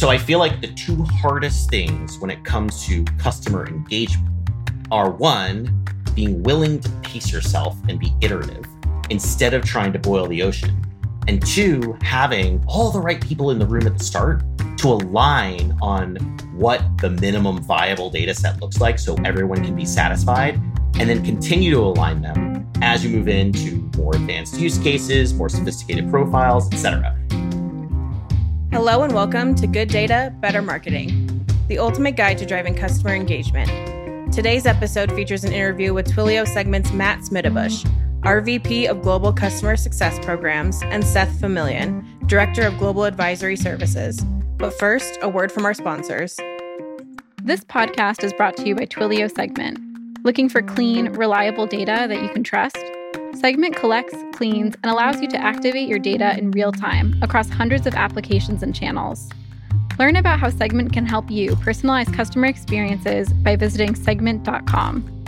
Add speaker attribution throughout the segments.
Speaker 1: So I feel like the two hardest things when it comes to customer engagement are one, being willing to pace yourself and be iterative instead of trying to boil the ocean. And two, having all the right people in the room at the start to align on what the minimum viable data set looks like so everyone can be satisfied, and then continue to align them as you move into more advanced use cases, more sophisticated profiles, etc.
Speaker 2: Hello and welcome to Good Data, Better Marketing, the ultimate guide to driving customer engagement. Today's episode features an interview with Twilio Segment's Matt Smidebush, RVP of Global Customer Success Programs, and Seth Familian, Director of Global Advisory Services. But first, a word from our sponsors.
Speaker 3: This podcast is brought to you by Twilio Segment. Looking for clean, reliable data that you can trust? Segment collects, cleans, and allows you to activate your data in real time across hundreds of applications and channels. Learn about how Segment can help you personalize customer experiences by visiting segment.com.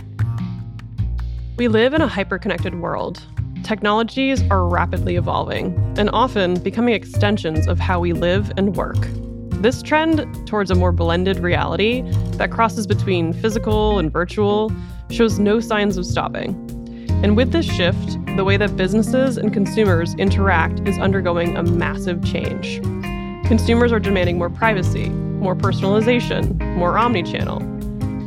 Speaker 4: We live in a hyper-connected world. Technologies are rapidly evolving and often becoming extensions of how we live and work. This trend towards a more blended reality that crosses between physical and virtual shows no signs of stopping. And with this shift, the way that businesses and consumers interact is undergoing a massive change. Consumers are demanding more privacy, more personalization, more omnichannel,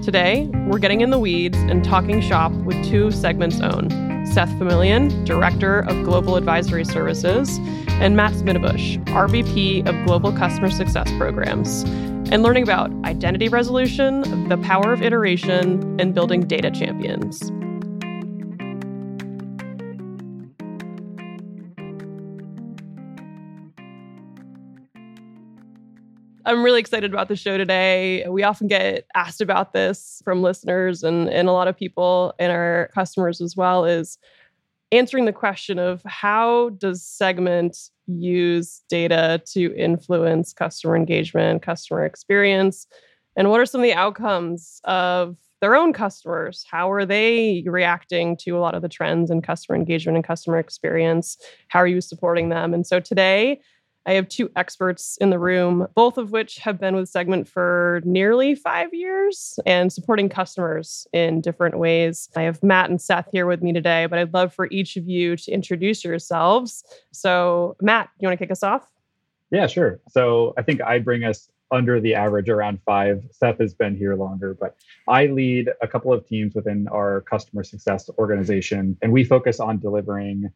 Speaker 4: Today, we're getting in the weeds and talking shop with two segments own Seth Familian, Director of Global Advisory Services, and Matt Smidebush, RVP of Global Customer Success Programs, and learning about identity resolution, the power of iteration, and building data champions. I'm really excited about the show today. We often get asked about this from listeners and, and a lot of people and our customers as well is answering the question of how does segment use data to influence customer engagement, customer experience, and what are some of the outcomes of their own customers? How are they reacting to a lot of the trends in customer engagement and customer experience? How are you supporting them? And so today, I have two experts in the room, both of which have been with Segment for nearly five years and supporting customers in different ways. I have Matt and Seth here with me today, but I'd love for each of you to introduce yourselves. So, Matt, you want to kick us off?
Speaker 5: Yeah, sure. So, I think I bring us under the average around five. Seth has been here longer, but I lead a couple of teams within our customer success organization, and we focus on delivering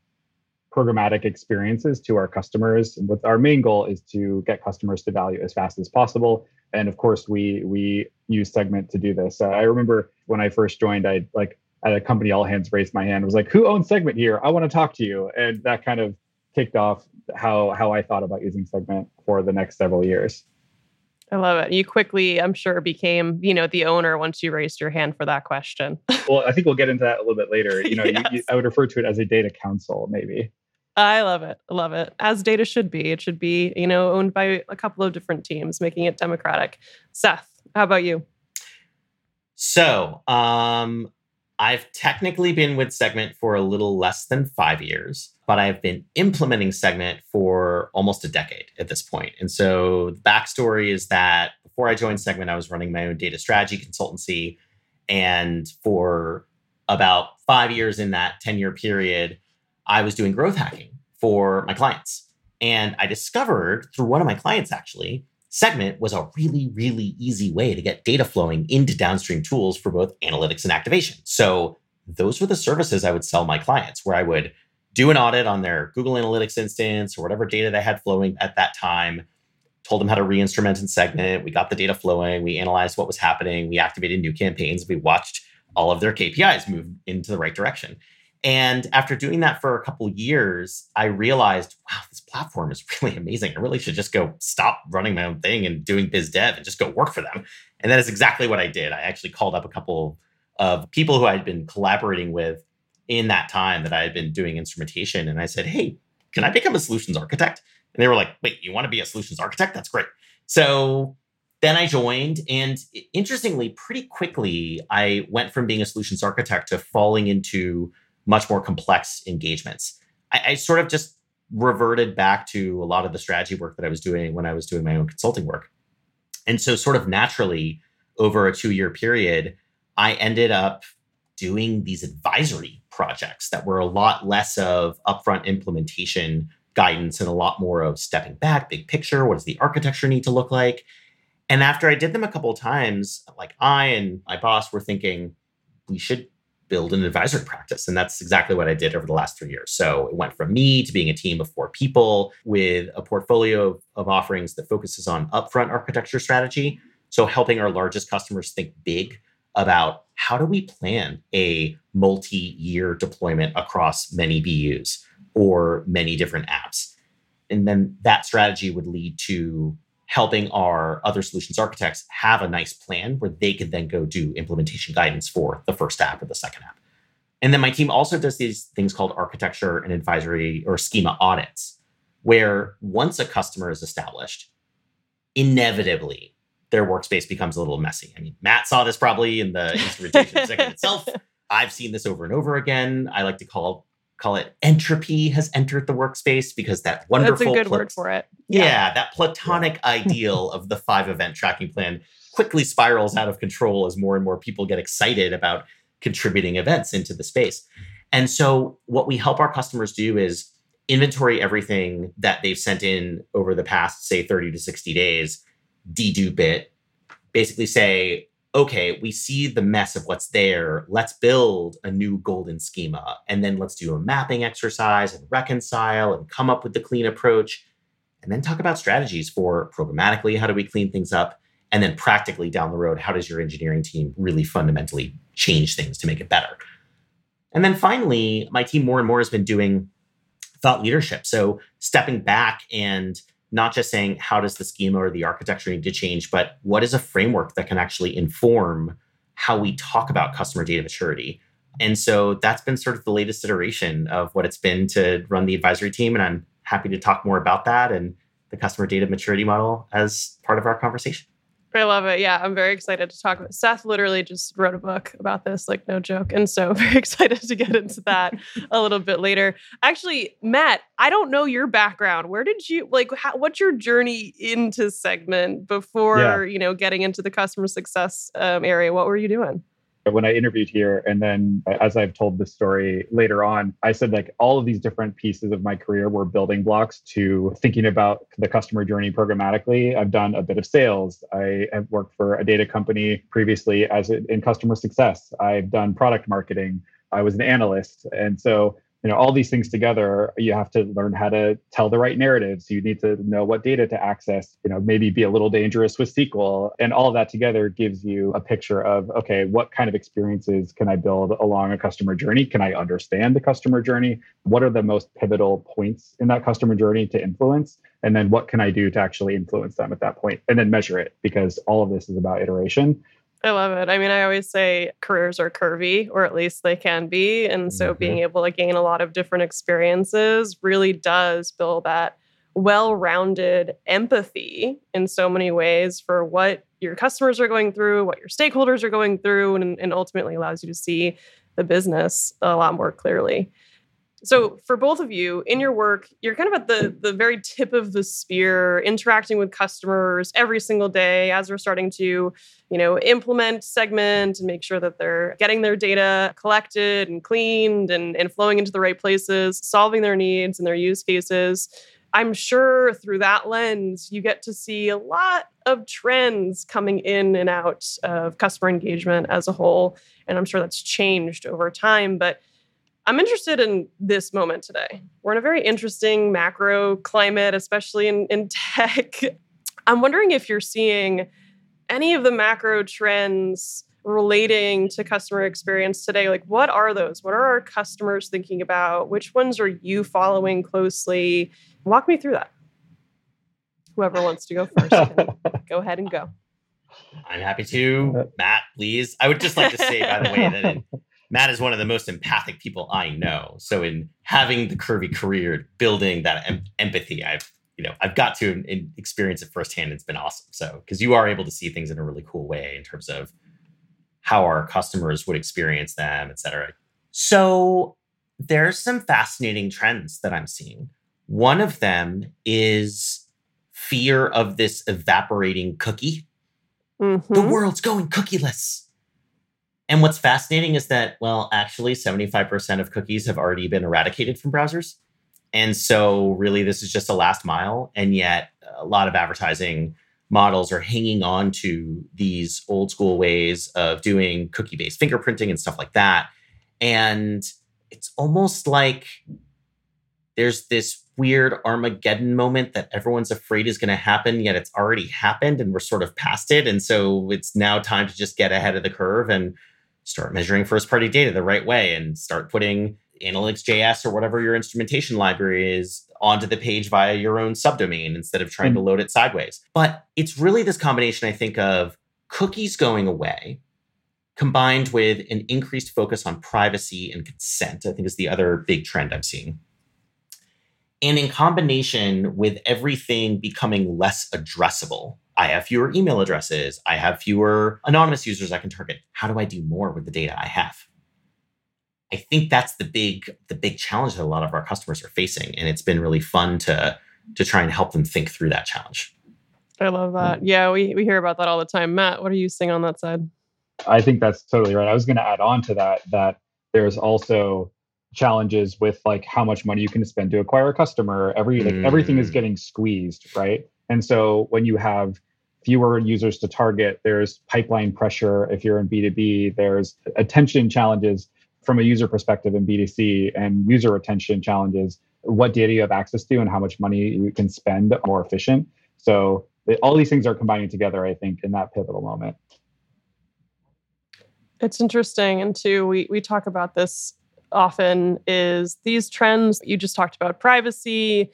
Speaker 5: programmatic experiences to our customers. And with our main goal is to get customers to value as fast as possible. And of course, we we use Segment to do this. Uh, I remember when I first joined, I like at a company, all hands raised my hand. Was like, "Who owns Segment here? I want to talk to you." And that kind of kicked off how how I thought about using Segment for the next several years.
Speaker 4: I love it. You quickly, I'm sure, became you know the owner once you raised your hand for that question.
Speaker 5: well, I think we'll get into that a little bit later. You know, yes. you, you, I would refer to it as a data council, maybe.
Speaker 4: I love it. I love it. As data should be. It should be, you know, owned by a couple of different teams, making it democratic. Seth, how about you?
Speaker 1: So, um, I've technically been with Segment for a little less than five years, but I've been implementing Segment for almost a decade at this point. And so the backstory is that before I joined Segment, I was running my own data strategy consultancy. And for about five years in that 10 year period, I was doing growth hacking for my clients. And I discovered through one of my clients, actually, Segment was a really, really easy way to get data flowing into downstream tools for both analytics and activation. So those were the services I would sell my clients, where I would do an audit on their Google Analytics instance or whatever data they had flowing at that time, told them how to re-instrument and segment. We got the data flowing, we analyzed what was happening, we activated new campaigns, we watched all of their KPIs move into the right direction. And after doing that for a couple years, I realized, wow, this platform is really amazing. I really should just go stop running my own thing and doing biz dev and just go work for them. And that is exactly what I did. I actually called up a couple of people who I'd been collaborating with in that time that I had been doing instrumentation. And I said, hey, can I become a solutions architect? And they were like, wait, you want to be a solutions architect? That's great. So then I joined, and interestingly, pretty quickly, I went from being a solutions architect to falling into much more complex engagements. I, I sort of just reverted back to a lot of the strategy work that I was doing when I was doing my own consulting work. And so, sort of naturally, over a two year period, I ended up doing these advisory projects that were a lot less of upfront implementation guidance and a lot more of stepping back, big picture. What does the architecture need to look like? And after I did them a couple times, like I and my boss were thinking, we should build an advisory practice. And that's exactly what I did over the last three years. So it went from me to being a team of four people with a portfolio of, of offerings that focuses on upfront architecture strategy. So helping our largest customers think big about how do we plan a multi-year deployment across many BUs or many different apps. And then that strategy would lead to helping our other solutions architects have a nice plan where they could then go do implementation guidance for the first app or the second app. And then my team also does these things called architecture and advisory or schema audits, where once a customer is established, inevitably their workspace becomes a little messy. I mean, Matt saw this probably in the instrumentation segment itself. I've seen this over and over again. I like to call call it entropy has entered the workspace because that wonderful
Speaker 4: That's a good plat- word for it.
Speaker 1: Yeah, yeah that platonic yeah. ideal of the five event tracking plan quickly spirals out of control as more and more people get excited about contributing events into the space. And so what we help our customers do is inventory everything that they've sent in over the past say 30 to 60 days dedupe it, basically say, okay, we see the mess of what's there. Let's build a new golden schema. And then let's do a mapping exercise and reconcile and come up with the clean approach. And then talk about strategies for programmatically how do we clean things up? And then practically down the road, how does your engineering team really fundamentally change things to make it better? And then finally, my team more and more has been doing thought leadership. So stepping back and not just saying how does the schema or the architecture need to change, but what is a framework that can actually inform how we talk about customer data maturity. And so that's been sort of the latest iteration of what it's been to run the advisory team. And I'm happy to talk more about that and the customer data maturity model as part of our conversation.
Speaker 4: I love it. Yeah, I'm very excited to talk about. Seth literally just wrote a book about this, like no joke, and so very excited to get into that a little bit later. Actually, Matt, I don't know your background. Where did you like? How, what's your journey into segment before yeah. you know getting into the customer success um, area? What were you doing?
Speaker 5: When I interviewed here, and then uh, as I've told this story later on, I said like all of these different pieces of my career were building blocks to thinking about the customer journey programmatically. I've done a bit of sales. I have worked for a data company previously as in customer success. I've done product marketing. I was an analyst, and so you know all these things together you have to learn how to tell the right narratives. You need to know what data to access you know maybe be a little dangerous with sql and all that together gives you a picture of okay what kind of experiences can i build along a customer journey? Can i understand the customer journey? What are the most pivotal points in that customer journey to influence? And then what can i do to actually influence them at that point? And then measure it because all of this is about iteration
Speaker 4: I love it. I mean, I always say careers are curvy, or at least they can be. And so mm-hmm. being able to gain a lot of different experiences really does build that well rounded empathy in so many ways for what your customers are going through, what your stakeholders are going through, and, and ultimately allows you to see the business a lot more clearly. So for both of you in your work, you're kind of at the the very tip of the spear, interacting with customers every single day as we're starting to, you know, implement segment and make sure that they're getting their data collected and cleaned and, and flowing into the right places, solving their needs and their use cases. I'm sure through that lens, you get to see a lot of trends coming in and out of customer engagement as a whole. And I'm sure that's changed over time. But I'm interested in this moment today. We're in a very interesting macro climate, especially in, in tech. I'm wondering if you're seeing any of the macro trends relating to customer experience today. Like, what are those? What are our customers thinking about? Which ones are you following closely? Walk me through that. Whoever wants to go first, go ahead and go.
Speaker 1: I'm happy to. Uh, Matt, please. I would just like to say, by the way, that in Matt is one of the most empathic people I know. So in having the curvy career, building that em- empathy, I've you know I've got to in, experience it firsthand. It's been awesome. So because you are able to see things in a really cool way in terms of how our customers would experience them, et cetera. So there's some fascinating trends that I'm seeing. One of them is fear of this evaporating cookie
Speaker 4: Mhm.
Speaker 1: the world's going cookieless. And what's fascinating is that, well, actually, 75% of cookies have already been eradicated from browsers. And so, really, this is just a last mile. And yet, a lot of advertising models are hanging on to these old school ways of doing cookie based fingerprinting and stuff like that. And it's almost like there's this weird Armageddon moment that everyone's afraid is going to happen, yet it's already happened and we're sort of past it. And so it's now time to just get ahead of the curve and start measuring first party data the right way and start putting Analytics.js or whatever your instrumentation library is onto the page via your own subdomain instead of trying to mm. load it sideways. But it's really this combination, I think, of cookies going away combined with an increased focus on privacy and consent, I think is the other big trend I'm seeing. And in combination with everything becoming less addressable, I have fewer email addresses, I have fewer anonymous users I can target. How do I do more with the data I have? I think that's the big the big challenge that a lot of our customers are facing, and it's been really fun to to try and help them think through that challenge.
Speaker 4: I love that. Yeah, we, we hear about that all the time. Matt, what are you seeing on that side?
Speaker 5: I think that's totally right. I was going to add on to that that there's also challenges with like how much money you can spend to acquire a customer. Every like everything is
Speaker 1: Mm.
Speaker 5: getting squeezed, right? And so when you have fewer users to target, there's pipeline pressure if you're in B2B, there's attention challenges from a user perspective in B2C and user retention challenges. What data you have access to and how much money you can spend more efficient. So all these things are combining together, I think, in that pivotal moment.
Speaker 4: It's interesting. And too, we, we talk about this often is these trends you just talked about privacy.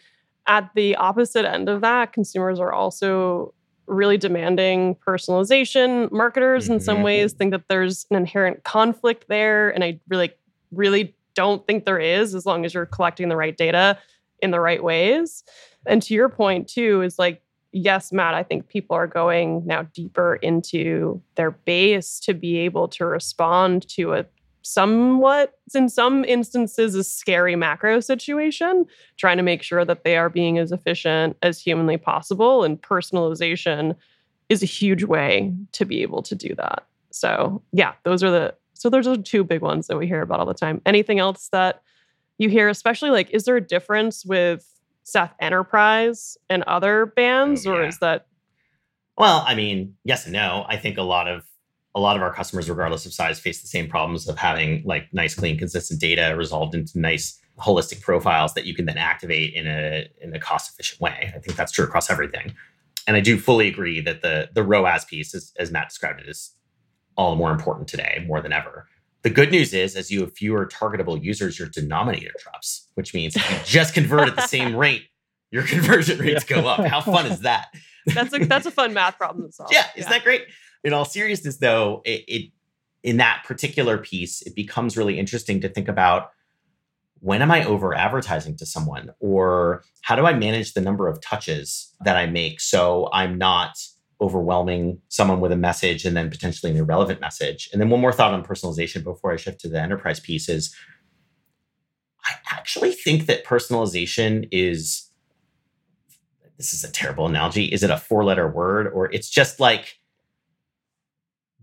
Speaker 4: At the opposite end of that, consumers are also really demanding personalization. Marketers, in some
Speaker 1: Mhm.
Speaker 4: ways, think that there's an inherent conflict there. And I really, really don't think there is as long as you're collecting the right data in the right ways. And to your point, too, is like, yes, Matt, I think people are going now deeper into their base to be able to respond to a somewhat, in some instances, a scary macro situation, trying to make sure that they are being as efficient as humanly possible. And personalization is a huge way to be able to do that. So, yeah, those are the so those are two big ones that we hear about all the time. Anything else that you hear, especially like, is there a difference with Seth Enterprise and other bands,
Speaker 1: Oh,
Speaker 4: or is that
Speaker 1: Well, I mean, yes and no. I think a lot of a lot of our customers, regardless of size, face the same problems of having like nice, clean, consistent data resolved into nice holistic profiles that you can then activate in a in a cost efficient way. I think that's true across everything. And I do fully agree that the the ROAS piece, as, as Matt described it, is all the more important today, more than ever. The good news is, as you have fewer targetable users, your denominator drops, which means if you just convert at the same rate, your conversion rates go up. How fun is that?
Speaker 4: that's a that's a fun math problem to solve?
Speaker 1: yeah, isn't that great? In all seriousness, though, it, it in that particular piece, it becomes really interesting to think about when am I over advertising to someone, or how do I manage the number of touches that I make so I'm not overwhelming someone with a message and then potentially an irrelevant message. And then one more thought on personalization before I shift to the enterprise piece is I actually think that personalization is this is a terrible analogy. Is it a four letter word or it's just like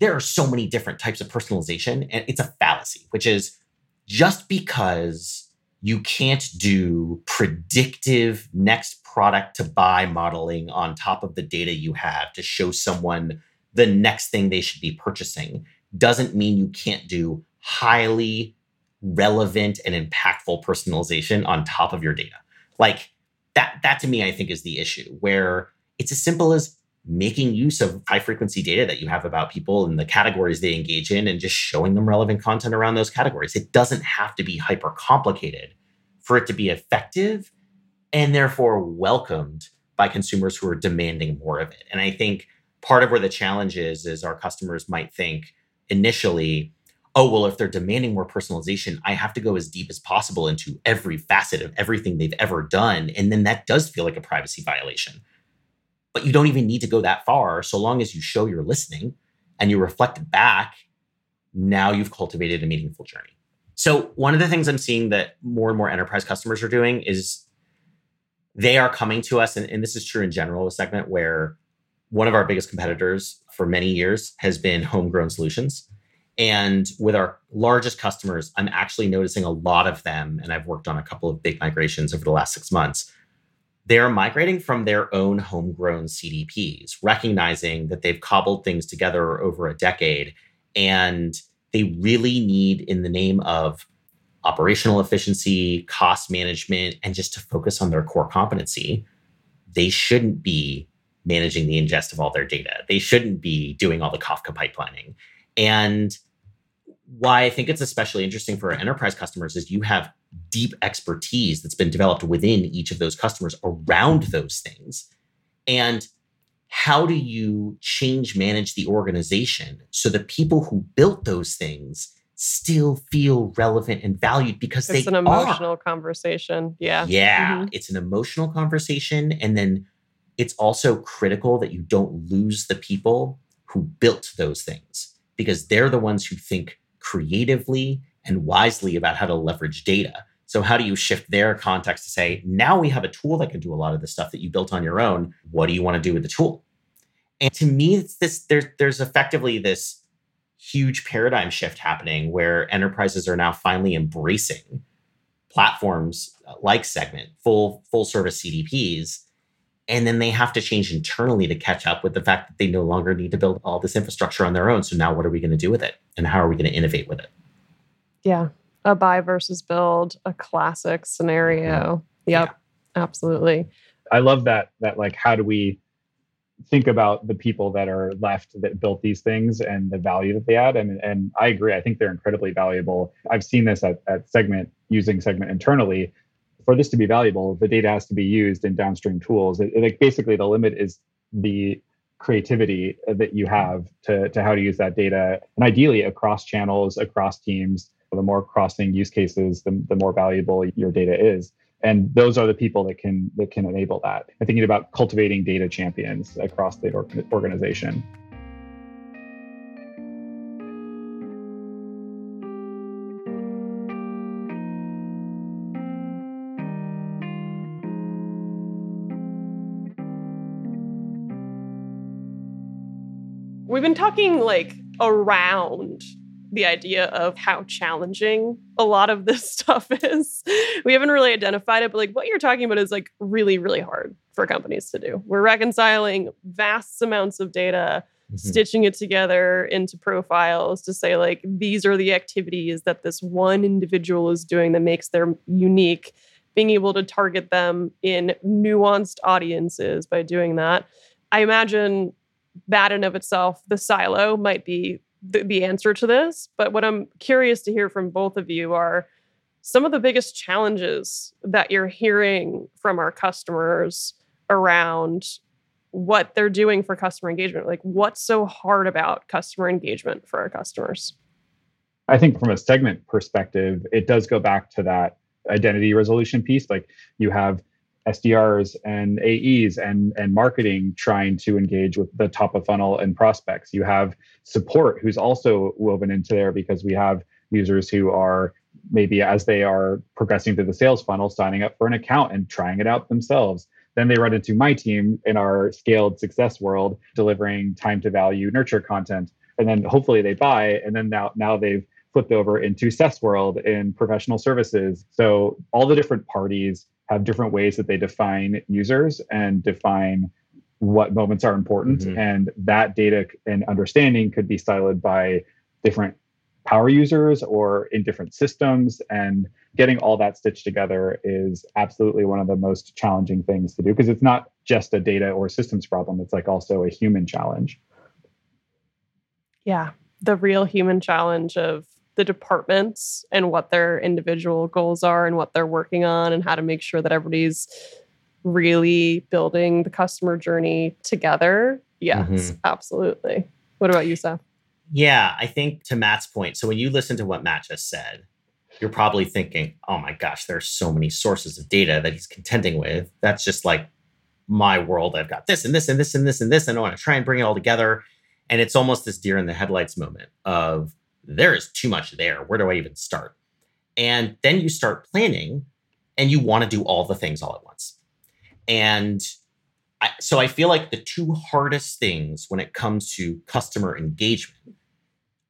Speaker 1: there are so many different types of personalization and it's a fallacy, which is just because you can't do predictive next product to buy modeling on top of the data you have to show someone the next thing they should be purchasing doesn't mean you can't do highly relevant and impactful personalization on top of your data. Like that that to me I think is the issue where it's as simple as making use of high frequency data that you have about people and the categories they engage in and just showing them relevant content around those categories. It doesn't have to be hyper complicated for it to be effective and therefore welcomed by consumers who are demanding more of it. And I think part of where the challenge is is our customers might think initially, oh, well, if they're demanding more personalization, I have to go as deep as possible into every facet of everything they've ever done. And then that does feel like a privacy violation. But you don't even need to go that far so long as you show you're listening and you reflect back. Now you've cultivated a meaningful journey. So, one of the things I'm seeing that more and more enterprise customers are doing is they are coming to us, and, and this is true in general, a segment where one of our biggest competitors for many years has been homegrown solutions. And with our largest customers, I'm actually noticing a lot of them, and I've worked on a couple of big migrations over the last six months. They're migrating from their own homegrown CDPs, recognizing that they've cobbled things together over a decade. And they really need, in the name of operational efficiency, cost management, and just to focus on their core competency, they shouldn't be managing the ingest of all their data. They shouldn't be doing all the Kafka pipelining. And why I think it's especially interesting for enterprise customers is you have deep expertise that's been developed within each of those customers around those things. And how do you change manage the organization so the people who built those things still feel relevant and valued because
Speaker 4: it's
Speaker 1: they
Speaker 4: an emotional
Speaker 1: are.
Speaker 4: conversation. Yeah.
Speaker 1: Yeah,
Speaker 4: Mhm.
Speaker 1: it's an emotional conversation and then it's also critical that you don't lose the people who built those things because they're the ones who think creatively and wisely about how to leverage data. So how do you shift their context to say, now we have a tool that can do a lot of the stuff that you built on your own. What do you want to do with the tool? And to me, it's this there's there's effectively this huge paradigm shift happening where enterprises are now finally embracing platforms uh, like Segment, full full service CDPs, and then they have to change internally to catch up with the fact that they no longer need to build all this infrastructure on their own. So now, what are we going to do with it, and how are we going to innovate with it?
Speaker 4: Yeah. A buy versus build, a classic scenario. Mm-hmm. Yep. Absolutely.
Speaker 5: I love that that like how do we think about the people that are left that built these things and the value that they add and and I agree I think they're incredibly valuable. I've seen this at, at Segment using Segment internally. For this to be valuable, the data has to be used in downstream tools. It, it- like basically the limit is the creativity that you have to, to how to use that data and ideally across channels, across teams. The more crossing use cases, the, the more valuable your data is. And those are the people that can that can enable that. I'm thinking about cultivating data champions across the organization.
Speaker 4: We've been talking like around the idea of how challenging a lot of this stuff is. We haven't really identified it, but like what you're talking about is like really, really hard for companies to do. We're reconciling vast amounts of data, mm-hmm. stitching it together into profiles to say, like, these are the activities that this one individual is doing that makes them unique, being able to target them in nuanced audiences by doing that. I imagine that in of itself, the silo might be the, the answer to this. But what I'm curious to hear from both of you are some of the biggest challenges that you're hearing from our customers around what they're doing for customer engagement. Like, what's so hard about customer engagement for our customers?
Speaker 5: i think from a segment perspective it does go back to that identity resolution piece like you have SDRs and AEs and and marketing trying to engage with the top of funnel and prospects. You have support who's also woven into there because we have users who are maybe as they are progressing through the sales funnel signing up for an account and trying it out themselves. Then they run into my team in our scaled success world delivering time to value nurture content and then hopefully they buy and then now now they've flipped over into SES world in professional services. So all the different parties have different ways that they define users and define what moments are important.
Speaker 1: Mhm.
Speaker 5: And that data and understanding could be siloed by different power users or in different systems. And getting all that stitched together is absolutely one of the most challenging things to do because it's not just a data or systems problem, it's like also a human challenge.
Speaker 4: Yeah, the real human challenge of the departments and what their individual goals are and what they're working on and how to make sure that everybody's really building the customer journey together. Yes,
Speaker 1: Mhm.
Speaker 4: absolutely. What about you, Seth?
Speaker 1: Yeah, I think to Matt's point, so when you listen to what Matt just said, you're probably thinking, oh my gosh, there are so many sources of data that he's contending with. That's just like my world. I've got this and this and this and this and this, and I want to try and bring it all together. And it's almost this deer in the headlights moment of there is too much there. Where do I even start? And then you start planning and you want to do all the things all at once. And I, so I feel like the two hardest things when it comes to customer engagement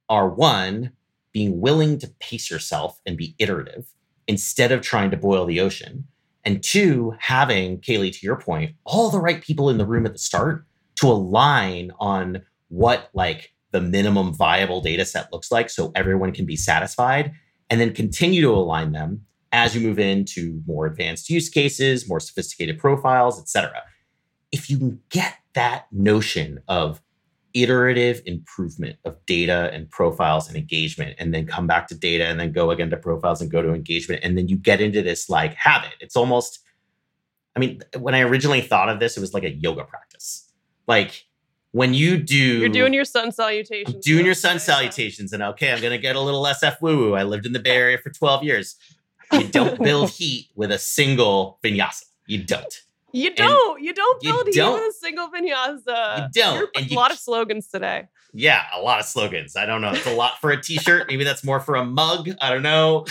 Speaker 1: are one, being willing to pace yourself and be iterative instead of trying to boil the ocean. And two, having, Kailey, to your point, all the right people in the room at the start to align on what like the minimum viable data set looks like so everyone can be satisfied and then continue to align them as you move into more advanced use cases, more sophisticated profiles, et cetera. If you can get that notion of iterative improvement of data and profiles and engagement and then come back to data and then go again to profiles and go to engagement and then you get into this like habit it's almost i mean when i originally thought of this it was like a yoga practice like when you do
Speaker 4: you're doing your sun salutations
Speaker 1: doing your sun salutations and okay i'm gonna get a little sf woo woo i lived in the bay area for 12 years you don't build heat with a single vinyasa you don't
Speaker 4: you don't. And you don't build
Speaker 1: you don't,
Speaker 4: even a single vinyasa.
Speaker 1: You don't. And
Speaker 4: a lot of slogans today.
Speaker 1: Yeah, a lot of slogans. I don't know. It's a lot for a t-shirt. Maybe that's more for a mug. I don't know.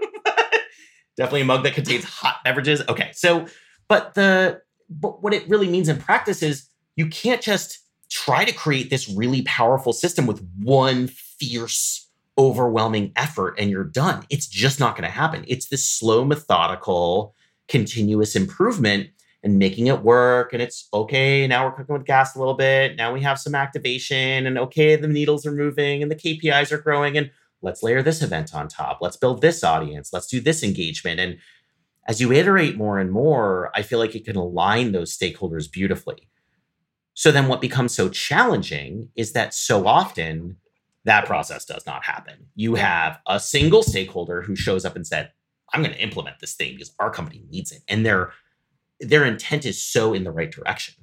Speaker 1: Definitely a mug that contains hot beverages. Okay. So, but the but what it really means in practice is you can't just try to create this really powerful system with one fierce overwhelming effort and you're done. It's just not going to happen. It's this slow methodical continuous improvement and making it work. And it's okay. Now we're cooking with gas a little bit. Now we have some activation, and okay, the needles are moving and the KPIs are growing. And let's layer this event on top. Let's build this audience. Let's do this engagement. And as you iterate more and more, I feel like it can align those stakeholders beautifully. So then what becomes so challenging is that so often that process does not happen. You have a single stakeholder who shows up and said, I'm going to implement this thing because our company needs it. And their their intent is so in the right direction.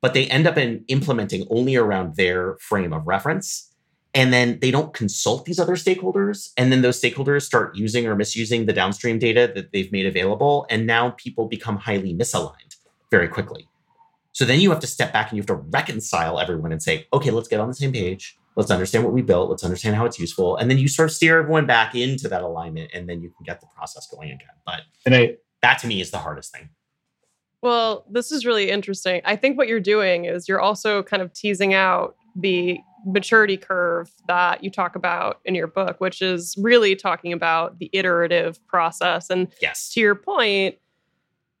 Speaker 1: But they end up in implementing only around their frame of reference. And then they don't consult these other stakeholders. And then those stakeholders start using or misusing the downstream data that they've made available. And now people become highly misaligned very quickly. So then you have to step back and you have to reconcile everyone and say, okay, let's get on the same page. Let's understand what we built. Let's understand how it's useful. And then you sort of steer everyone back into that alignment and then you can get the process going again. But
Speaker 5: and I,
Speaker 1: that to me is the hardest thing.
Speaker 4: Well, this is really interesting. I think what you're doing is you're also kind of teasing out the maturity curve that you talk about in your book, which is really talking about the iterative process. And
Speaker 1: yes.
Speaker 4: to your point,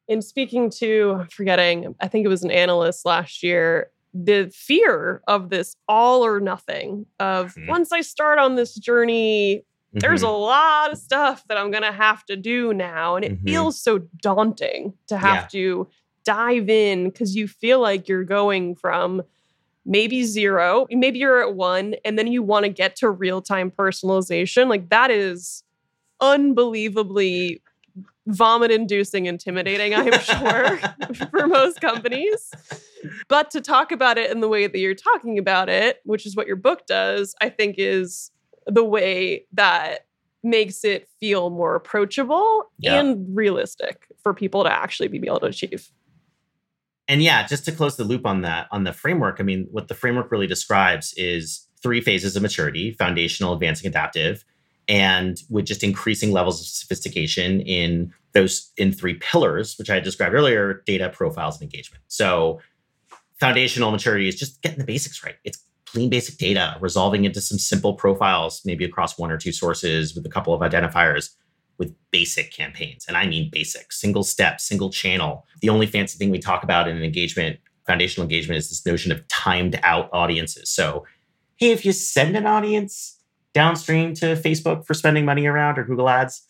Speaker 4: in speaking to, I'm forgetting, I think it was an analyst last year, the fear of this all or nothing of mm-hmm. once I start on this journey, mm-hmm. there's a lot of stuff that I'm going to have to do now. And it mm-hmm. feels so daunting to have yeah. to dive in because you feel like you're going from maybe zero, maybe you're at one, and then you want to get to real time personalization. Like that is unbelievably vomit inducing intimidating, I'm sure, for most companies. But to talk about it in the way that you're talking about it, which is what your book does, I think is the way that makes it feel more approachable yeah. and realistic for people to actually be able to achieve.
Speaker 1: And yeah, just to close the loop on that, on the framework, I mean, what the framework really describes is three phases of maturity foundational, advancing, adaptive and with just increasing levels of sophistication in those in three pillars which i described earlier data profiles and engagement. So foundational maturity is just getting the basics right. It's clean basic data resolving into some simple profiles maybe across one or two sources with a couple of identifiers with basic campaigns. And i mean basic single step single channel. The only fancy thing we talk about in an engagement foundational engagement is this notion of timed out audiences. So hey if you send an audience downstream to Facebook for spending money around or Google Ads,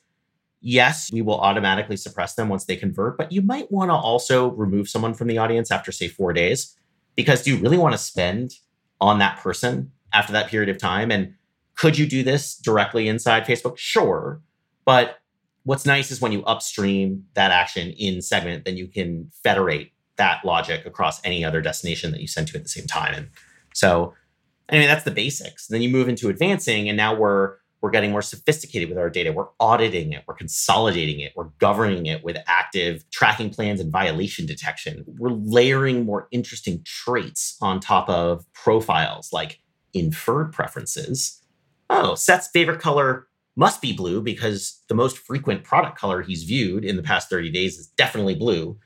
Speaker 1: yes, we will automatically suppress them once they convert, but you might want to also remove someone from the audience after, say, four days, because do you really want to spend on that person after that period of time? And could you do this directly inside Facebook? Sure. But what's nice is when you upstream that action in segment, then you can federate that logic across any other destination that you send to at the same time. And so I mean, that's the basics. And then you move into advancing, and now we're we're getting more sophisticated with our data. We're auditing it, we're consolidating it, we're governing it with active tracking plans and violation detection. We're layering more interesting traits on top of profiles like inferred preferences. Oh, Seth's favorite color must be blue because the most frequent product color he's viewed in the past 30 days is definitely blue.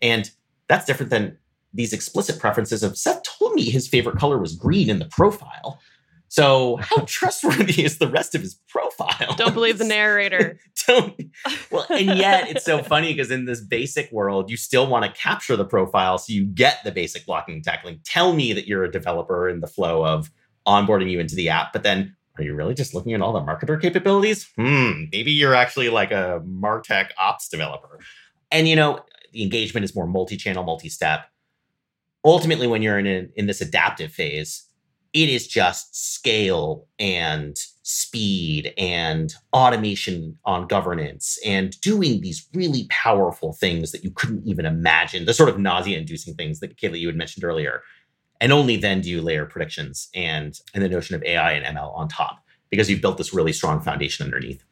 Speaker 1: And that's different than these explicit preferences of Seth me his favorite color was green in the profile. So how trustworthy is the rest of his profile?
Speaker 4: Don't believe the narrator.
Speaker 1: Don't. Well, and yet it's so funny because in this basic world, you still want to capture the profile so you get the basic blocking and tackling. Tell me that you're a developer in the flow of onboarding you into the app, but then are you really just looking at all the marketer capabilities? Hmm, maybe you're actually like a Martech ops developer. And you know, the engagement is more multi-channel, multi-step. Ultimately, when you're in a, in this adaptive phase, it is just scale and speed and automation on governance and doing these really powerful things that you couldn't even imagine the sort of nausea inducing things that Kailey you had mentioned earlier. And only then do you layer predictions and and the notion of ai and ml on top because you've built this really strong foundation underneath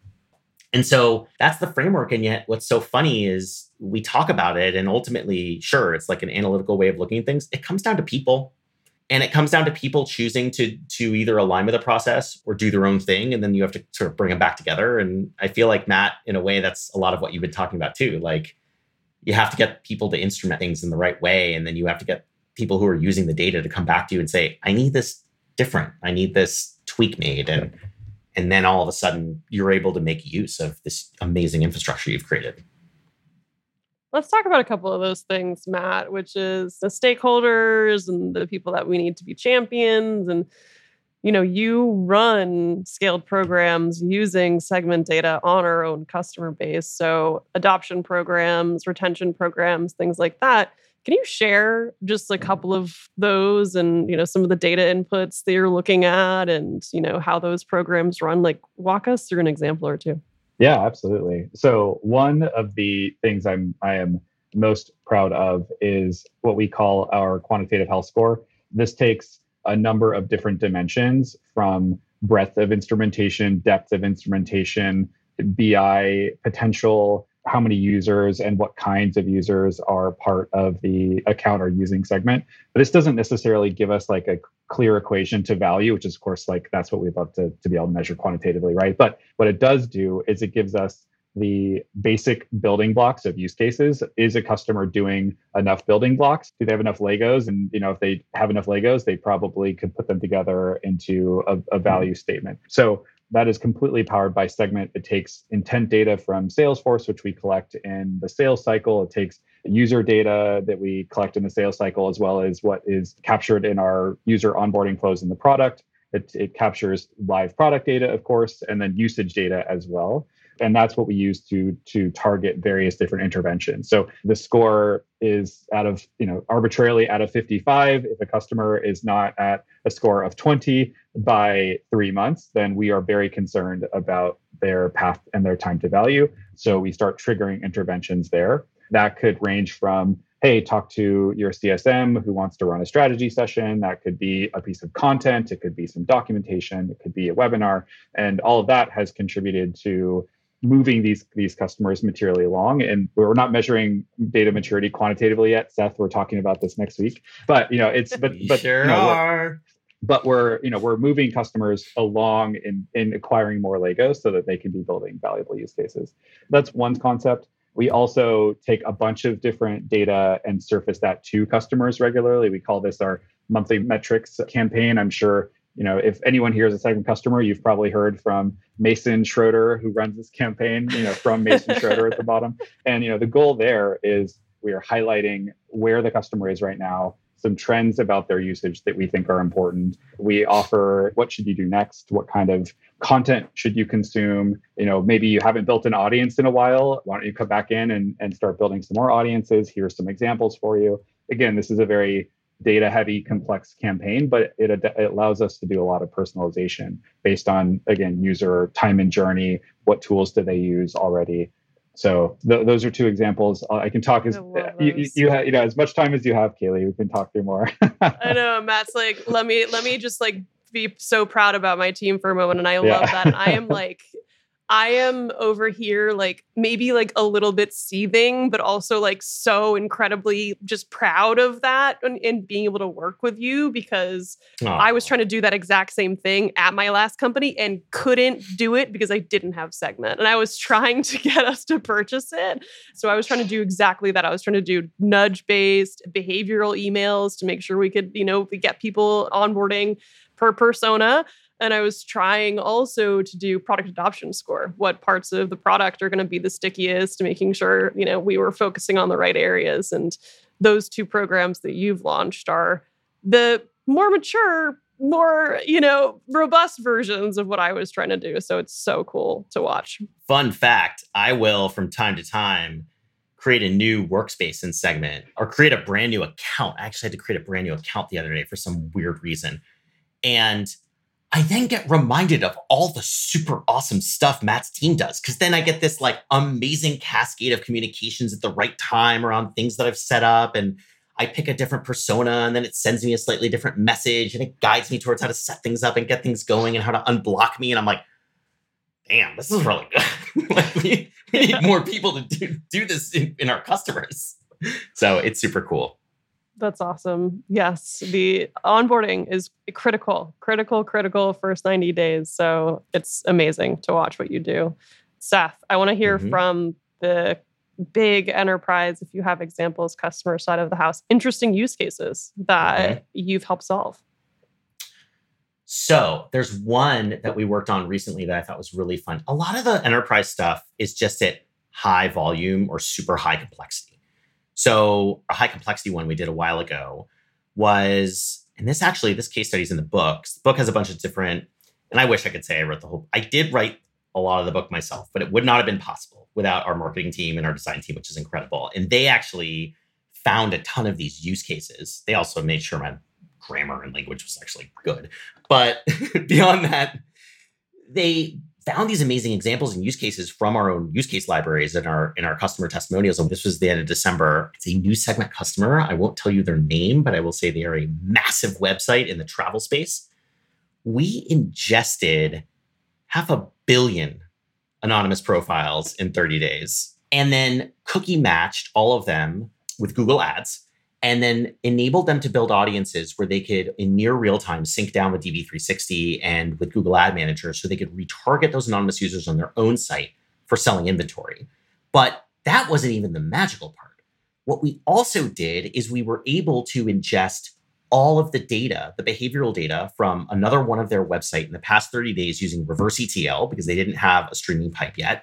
Speaker 1: and so that's the framework and yet what's so funny is we talk about it and ultimately sure it's like an analytical way of looking at things. It comes down to people and it comes down to people choosing to to either align with the process or do their own thing and then you have to sort of bring them back together. And i feel like matt in a way that's a lot of what you've been talking about too. Like you have to get people to instrument things in the right way and then you have to get people who are using the data to come back to you and say i need this different. I need this tweak made and and then all of a sudden you're able to make use of this amazing infrastructure you've created
Speaker 4: Let's talk about a couple of those things, Matt, which is the stakeholders and the people that we need to be champions. And, you know, you run scaled programs using segment data on our own customer base. So, adoption programs, retention programs, things like that. Can you share just a couple of those and, you know, some of the data inputs that you're looking at and, you know, how those programs run? Like, walk us through an example or two.
Speaker 5: Yeah, absolutely. So one of the things I'm I am most proud of is what we call our quantitative health score. This takes a number of different dimensions from breadth of instrumentation, depth of instrumentation, BI potential, how many users and what kinds of users are part of the account or using segment. But this doesn't necessarily give us like a clear equation to value, which is of course like that's what we'd love to, to be able to measure quantitatively, right? But what it does do is it gives us the basic building blocks of use cases. Is a customer doing enough building blocks? Do they have enough Legos? And you know, if they have enough Legos, they probably could put them together into a, a value statement. So that is completely powered by Segment. It takes intent data from Salesforce, which we collect in the sales cycle. It takes user data that we collect in the sales cycle, as well as what is captured in our user onboarding flows in the product. It, it captures live product data, of course, and then usage data as well and that's what we use to to target various different interventions. So the score is out of you know arbitrarily out of 55 if a customer is not at a score of 20 by three months then we are very concerned about their path and their time to value. So we start triggering interventions there. That could range from hey, talk to your CSM who wants to run a strategy session. That could be a piece of content, it could be some documentation, it could be a webinar. And all of that has contributed to moving these these customers materially along. And we're not measuring data maturity quantitatively yet seth. We're talking about this next week. But you know it's but but
Speaker 1: sure
Speaker 5: you know,
Speaker 1: are.
Speaker 5: but we're you know we're moving customers along in in acquiring more legos so that they can be building valuable use cases. That's one concept. We also take a bunch of different data and surface that to customers regularly. We call this our monthly metrics campaign. I'm sure you know, if anyone here is a Segment customer, you've probably heard from Mason Schroeder, who runs this campaign, you know, from Mason Schroeder at the bottom. And, you know, the goal there is we are highlighting where the customer is right now, some trends about their usage that we think are important. We offer what should you do next? What kind of content should you consume? You know, maybe you haven't built an audience in a while. Why don't you come back in and, and start building some more audiences? Here's some examples for you. Again, this is a very data heavy complex campaign but it, it, allows us to do a lot of personalization based on again user time and journey what tools do they use already. So th- those are two examples. Uh, i can talk as you, you, have you know as much time as you have Kailey we can talk through more.
Speaker 4: I know matt's like let me let me just like be so proud about my team for a moment and i love that. And i am like I am over here, like maybe like a little bit seething, but also like so incredibly just proud of that and, and being able to work with you because I was trying to do that exact same thing at my last company and couldn't do it because I didn't have Segment. And I was trying to get us to purchase it. So I was trying to do exactly that. I was trying to do nudge based behavioral emails to make sure we could, you know, get people onboarding per persona and I was trying also to do product adoption score. What parts of the product are going to be the stickiest, making sure, you know, we were focusing on the right areas. And those two programs that you've launched are the more mature, more, you know, robust versions of what I was trying to do. So it's so cool to watch.
Speaker 1: Fun fact I will from time to time create a new workspace in segment or create a brand new account. I actually had to create a brand new account the other day for some weird reason. And I then get reminded of all the super awesome stuff Matt's team does. Cause then I get this like amazing cascade of communications at the right time around things that I've set up. And I pick a different persona and then it sends me a slightly different message and it guides me towards how to set things up and get things going and how to unblock me. And I'm like, damn, this is really good. like we, we need more people to do, do this in, in our customers. So it's super cool.
Speaker 4: That's awesome. Yes, the onboarding is critical, critical, critical first 90 days. So it's amazing to watch what you do. Seth, I want to hear mm-hmm. from the big enterprise, if you have examples, customer side of the house, interesting use cases that okay. you've helped solve.
Speaker 1: So there's one that we worked on recently that I thought was really fun. A lot of the enterprise stuff is just at high volume or super high complexity. So a high complexity one we did a while ago was, and this actually, this case study is in the book. The book has a bunch of different, and I wish I could say I wrote the whole, I did write a lot of the book myself, but it would not have been possible without our marketing team and our design team, which is incredible. And they actually found a ton of these use cases. They also made sure my grammar and language was actually good. But beyond that, they found these amazing examples and use cases from our own use case libraries and our in our customer testimonials. And this was the end of December. It's a new segment customer. I won't tell you their name, but I will say they are a massive website in the travel space. We ingested half a billion anonymous profiles in 30 days and then cookie matched all of them with Google Ads and then enabled them to build audiences where they could, in near real time, sync down with DV360 and with Google Ad Manager so they could retarget those anonymous users on their own site for selling inventory. But that wasn't even the magical part. What we also did is we were able to ingest all of the data, the behavioral data from another one of their website in the past 30 days using reverse ETL because they didn't have a streaming pipe yet,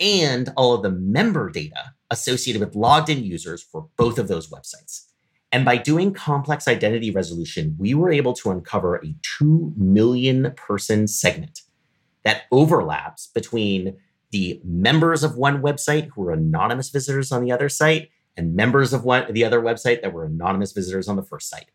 Speaker 1: and all of the member data associated with logged in users for both of those websites. And by doing complex identity resolution, we were able to uncover a 2 million person segment that overlaps between the members of one website who were anonymous visitors on the other site and members of one the other website that were anonymous visitors on the first site.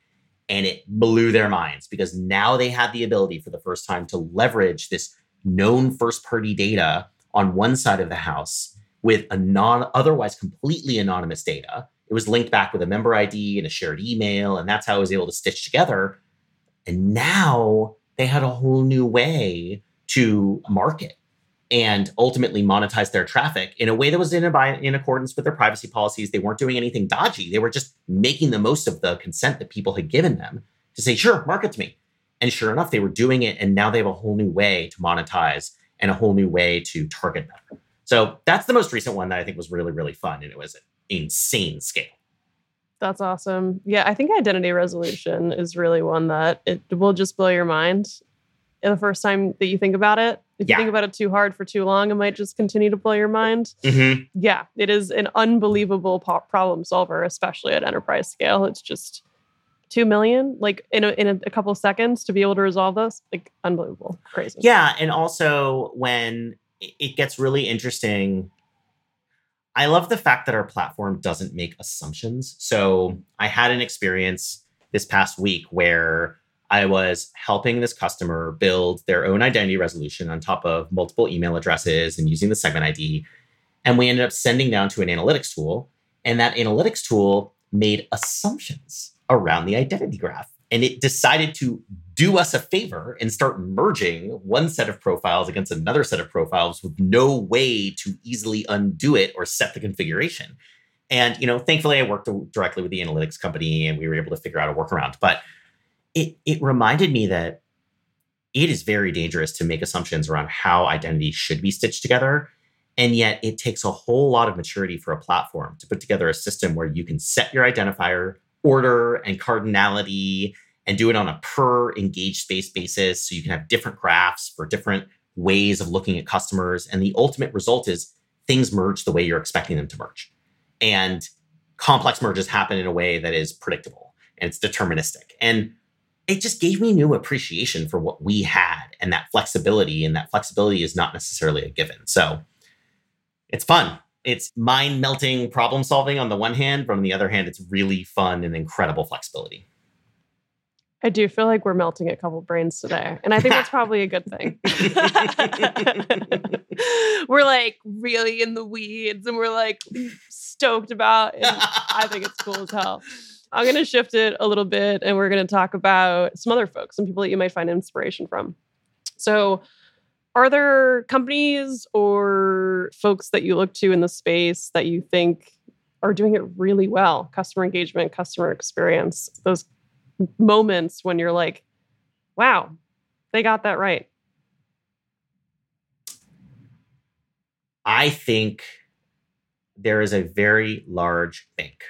Speaker 1: And it blew their minds because now they had the ability for the first time to leverage this known first party data on one side of the house with a non otherwise completely anonymous data. It was linked back with a member ID and a shared email, and that's how I was able to stitch together. And now they had a whole new way to market and ultimately monetize their traffic in a way that was in, in accordance with their privacy policies. They weren't doing anything dodgy. They were just making the most of the consent that people had given them to say, sure, market to me. And sure enough, they were doing it. And now they have a whole new way to monetize and a whole new way to target better. So that's the most recent one that I think was really, really fun. And it was an insane scale.
Speaker 4: That's awesome. Yeah, I think identity resolution is really one that it will just blow your mind the first time that you think about it. If yeah. you think about it too hard for too long, it might just continue to blow your mind. Mm-hmm. Yeah, it is an unbelievable po- problem solver, especially at enterprise scale. It's just two million, like in a, in a, a couple seconds, to be able to resolve this, like unbelievable, crazy.
Speaker 1: Yeah, and also when it gets really interesting. I love the fact that our platform doesn't make assumptions. So I had an experience this past week where I was helping this customer build their own identity resolution on top of multiple email addresses and using the segment ID. And we ended up sending down to an analytics tool. And that analytics tool made assumptions around the identity graph. And it decided to do us a favor and start merging one set of profiles against another set of profiles with no way to easily undo it or set the configuration. And you know, thankfully, I worked directly with the analytics company, and we were able to figure out a workaround. But it it reminded me that it is very dangerous to make assumptions around how identity should be stitched together. And yet, it takes a whole lot of maturity for a platform to put together a system where you can set your identifier, order, and cardinality, and do it on a per engaged space basis. So you can have different graphs for different ways of looking at customers. And the ultimate result is things merge the way you're expecting them to merge. And complex merges happen in a way that is predictable and it's deterministic. And it just gave me new appreciation for what we had and that flexibility. And that flexibility is not necessarily a given. So it's fun. It's mind melting problem solving on the one hand, but on the other hand, it's really fun and incredible flexibility.
Speaker 4: I do feel like we're melting a couple brains today. And I think that's probably a good thing. we're like really in the weeds and we're like stoked about it. I think it's cool as hell. I'm going to shift it a little bit and we're going to talk about some other folks, some people that you might find inspiration from. So, are there companies or folks that you look to in the space that you think are doing it really well? Customer engagement, customer experience, those moments when you're like, wow, they got that right.
Speaker 1: I think there is a very large bank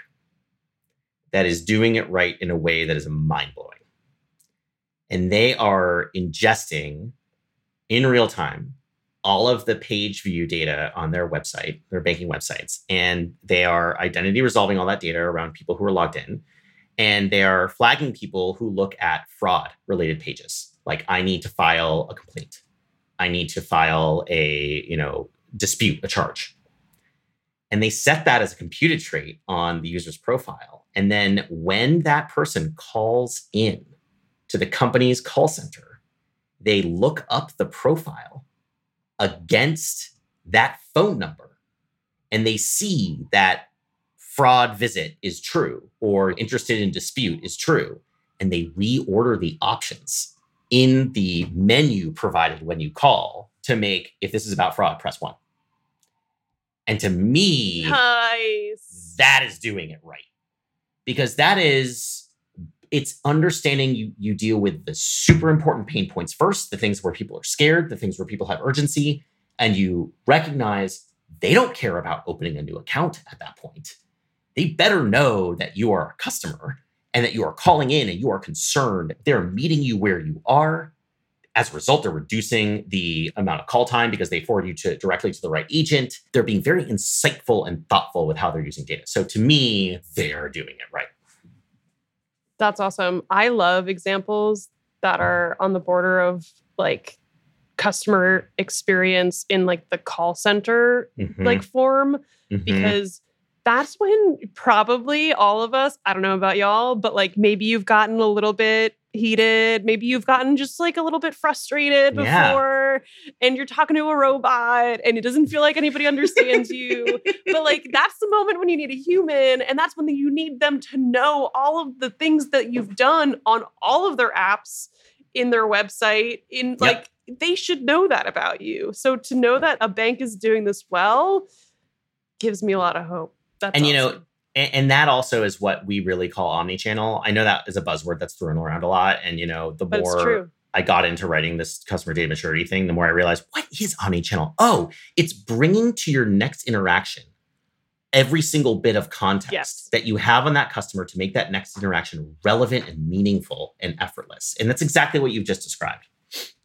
Speaker 1: that is doing it right in a way that is mind blowing. And they are ingesting in real time all of the page view data on their website, their banking websites, and they are identity resolving all that data around people who are logged in. And they are flagging people who look at fraud related pages. Like, I need to file a complaint. I need to file a, you know, dispute a charge. And they set that as a computed trait on the user's profile. And then when that person calls in to the company's call center, they look up the profile against that phone number and they see that fraud visit is true or interested in dispute is true. And they reorder the options in the menu provided when you call to make if this is about fraud, press one. And to me,
Speaker 4: nice.
Speaker 1: that is doing it right. Because that is it's understanding you you deal with the super important pain points first, the things where people are scared, the things where people have urgency, and you recognize they don't care about opening a new account at that point. They better know that you are a customer and that you are calling in and you are concerned. They're meeting you where you are as a result, they're reducing the amount of call time because they forward you to directly to the right agent. They're being very insightful and thoughtful with how they're using data. So to me, they're doing it right.
Speaker 4: That's awesome. I love examples that are on the border of like customer experience in like the call center mm-hmm. like form mm-hmm. because that's when probably all of us, I don't know about y'all, but like maybe you've gotten a little bit heated. Maybe you've gotten just like a little bit frustrated before yeah. and you're talking to a robot and it doesn't feel like anybody understands you. But like that's the moment when you need a human and that's when you need them to know all of the things that you've done on all of their apps in their website in yep. like they should know that about you. So to know that a bank is doing this well gives me a lot of hope. That's
Speaker 1: and awesome. you know and, and, that also is what we really call omni-channel. I know that is a buzzword that's thrown around a lot, and you know, the but more I got into writing this customer data maturity thing, the more I realized what is omni-channel. Oh, it's bringing to your next interaction every single bit of context yes. that you have on that customer to make that next interaction relevant and meaningful and effortless. And that's exactly what you've just described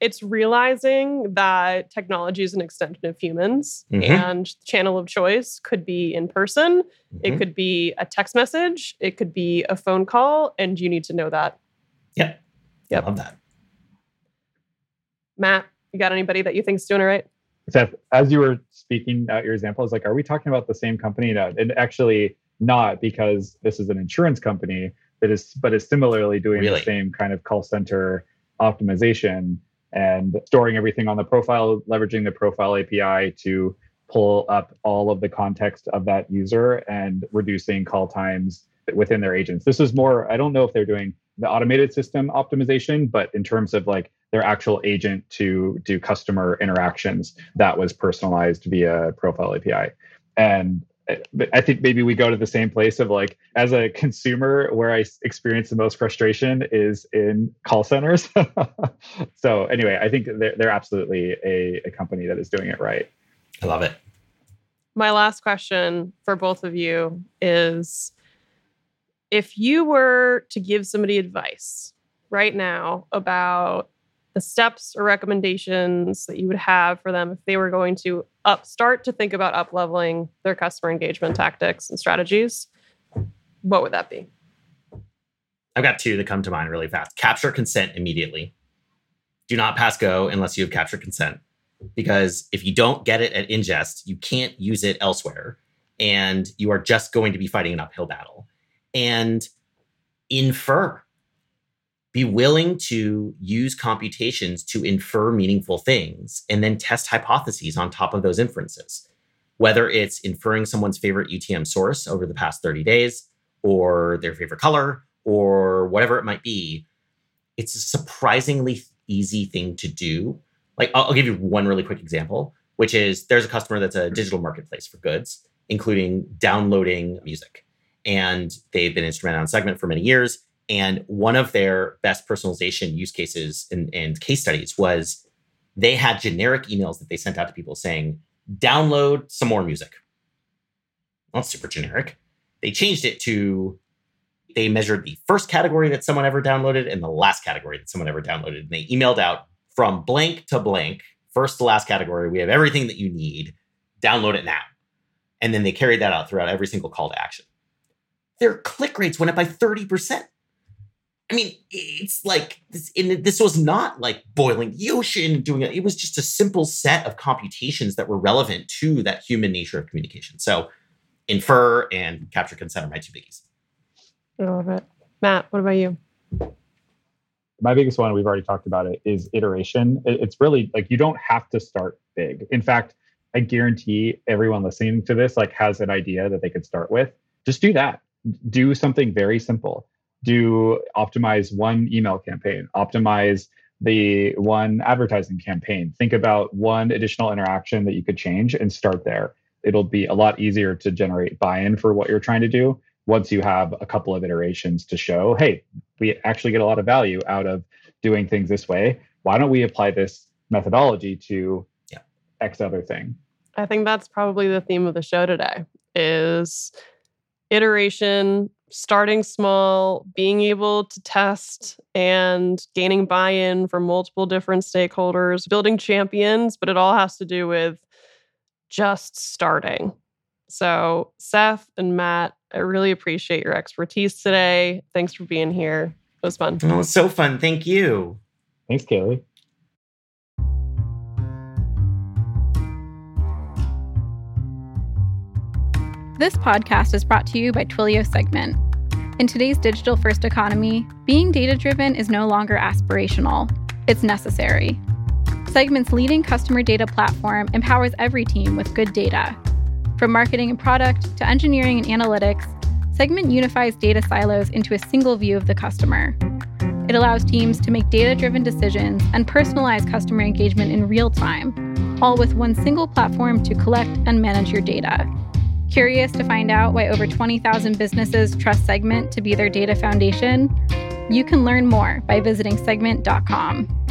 Speaker 4: it's realizing that technology is an extension of humans mm-hmm. and the channel of choice could be in person mm-hmm. it could be a text message it could be a phone call and you need to know that
Speaker 1: yep yep I love that
Speaker 4: matt you got anybody that you think's doing it right
Speaker 5: Seth, as you were speaking out your example, I was like, are we talking about the same company? No, and actually not because this is an insurance company that is, but is similarly doing really? the same kind of call center optimization and storing everything on the profile, leveraging the profile API to pull up all of the context of that user and reducing call times within their agents. This is more, I don't know if they're doing the automated system optimization, but in terms of like their actual agent to do customer interactions, that was personalized via Profile API. And I think maybe we go to the same place of like, as a consumer, where I experience the most frustration is in call centers. so, anyway, I think they're, they're absolutely a, a company that is doing it right.
Speaker 1: I love it.
Speaker 4: My last question for both of you is if you were to give somebody advice right now about the steps or recommendations that you would have for them if they were going to up start to think about up leveling their customer engagement tactics and strategies what would that be?
Speaker 1: I've got two that come to mind really fast. Capture consent immediately. Do not pass go unless you have captured consent because if you don't get it at ingest you can't use it elsewhere and you are just going to be fighting an uphill battle. And infer be willing to use computations to infer meaningful things and then test hypotheses on top of those inferences. Whether it's inferring someone's favorite UTM source over the past 30 days, or their favorite color, or whatever it might be, it's a surprisingly easy thing to do. Like, I'll, I'll give you one really quick example, which is there's a customer that's a mm-hmm. digital marketplace for goods, including downloading music. And they've been instrumental on Segment for many years and one of their best personalization use cases and, and case studies was they had generic emails that they sent out to people saying, download some more music. Well, super generic. They changed it to they measured the first category that someone ever downloaded and the last category that someone ever downloaded. And they emailed out from blank to blank, first to last category. We have everything that you need. Download it now. And then they carried that out throughout every single call to action. Their click rates went up by 30%. I mean, it's like this, this was not like boiling the ocean, doing it. It was just a simple set of computations that were relevant to that human nature of communication. So, infer and capture consent are my two biggies.
Speaker 4: I love it. Matt, what about you?
Speaker 5: My biggest one, we've already talked about it, is iteration. It's really like you don't have to start big. In fact, I guarantee everyone listening to this like has an idea that they could start with. Just do that. Do something very simple do optimize one email campaign, optimize the one advertising campaign. Think about one additional interaction that you could change and start there. It'll be a lot easier to generate buy in for what you're trying to do once you have a couple of iterations to show, hey, we actually get a lot of value out of doing things this way. Why don't we apply this methodology to yeah. X other thing?
Speaker 4: I think that's probably the theme of the show today is iteration starting small, being able to test and gaining buy in from multiple different stakeholders, building champions, but it all has to do with just starting. So, Seth and Matt, I really appreciate your expertise today. Thanks for being here. It was fun.
Speaker 1: Oh, it was so fun. Thank you.
Speaker 5: Thanks, Kailey.
Speaker 3: This podcast is brought to you by Twilio Segment. In today's digital first economy, being data driven is no longer aspirational, it's necessary. Segment's leading customer data platform empowers every team with good data. From marketing and product to engineering and analytics, Segment unifies data silos into a single view of the customer. It allows teams to make data driven decisions and personalize customer engagement in real time, all with one single platform to collect and manage your data. Curious to find out why over 20,000 businesses trust Segment to be their data foundation? You can learn more by visiting segment.com.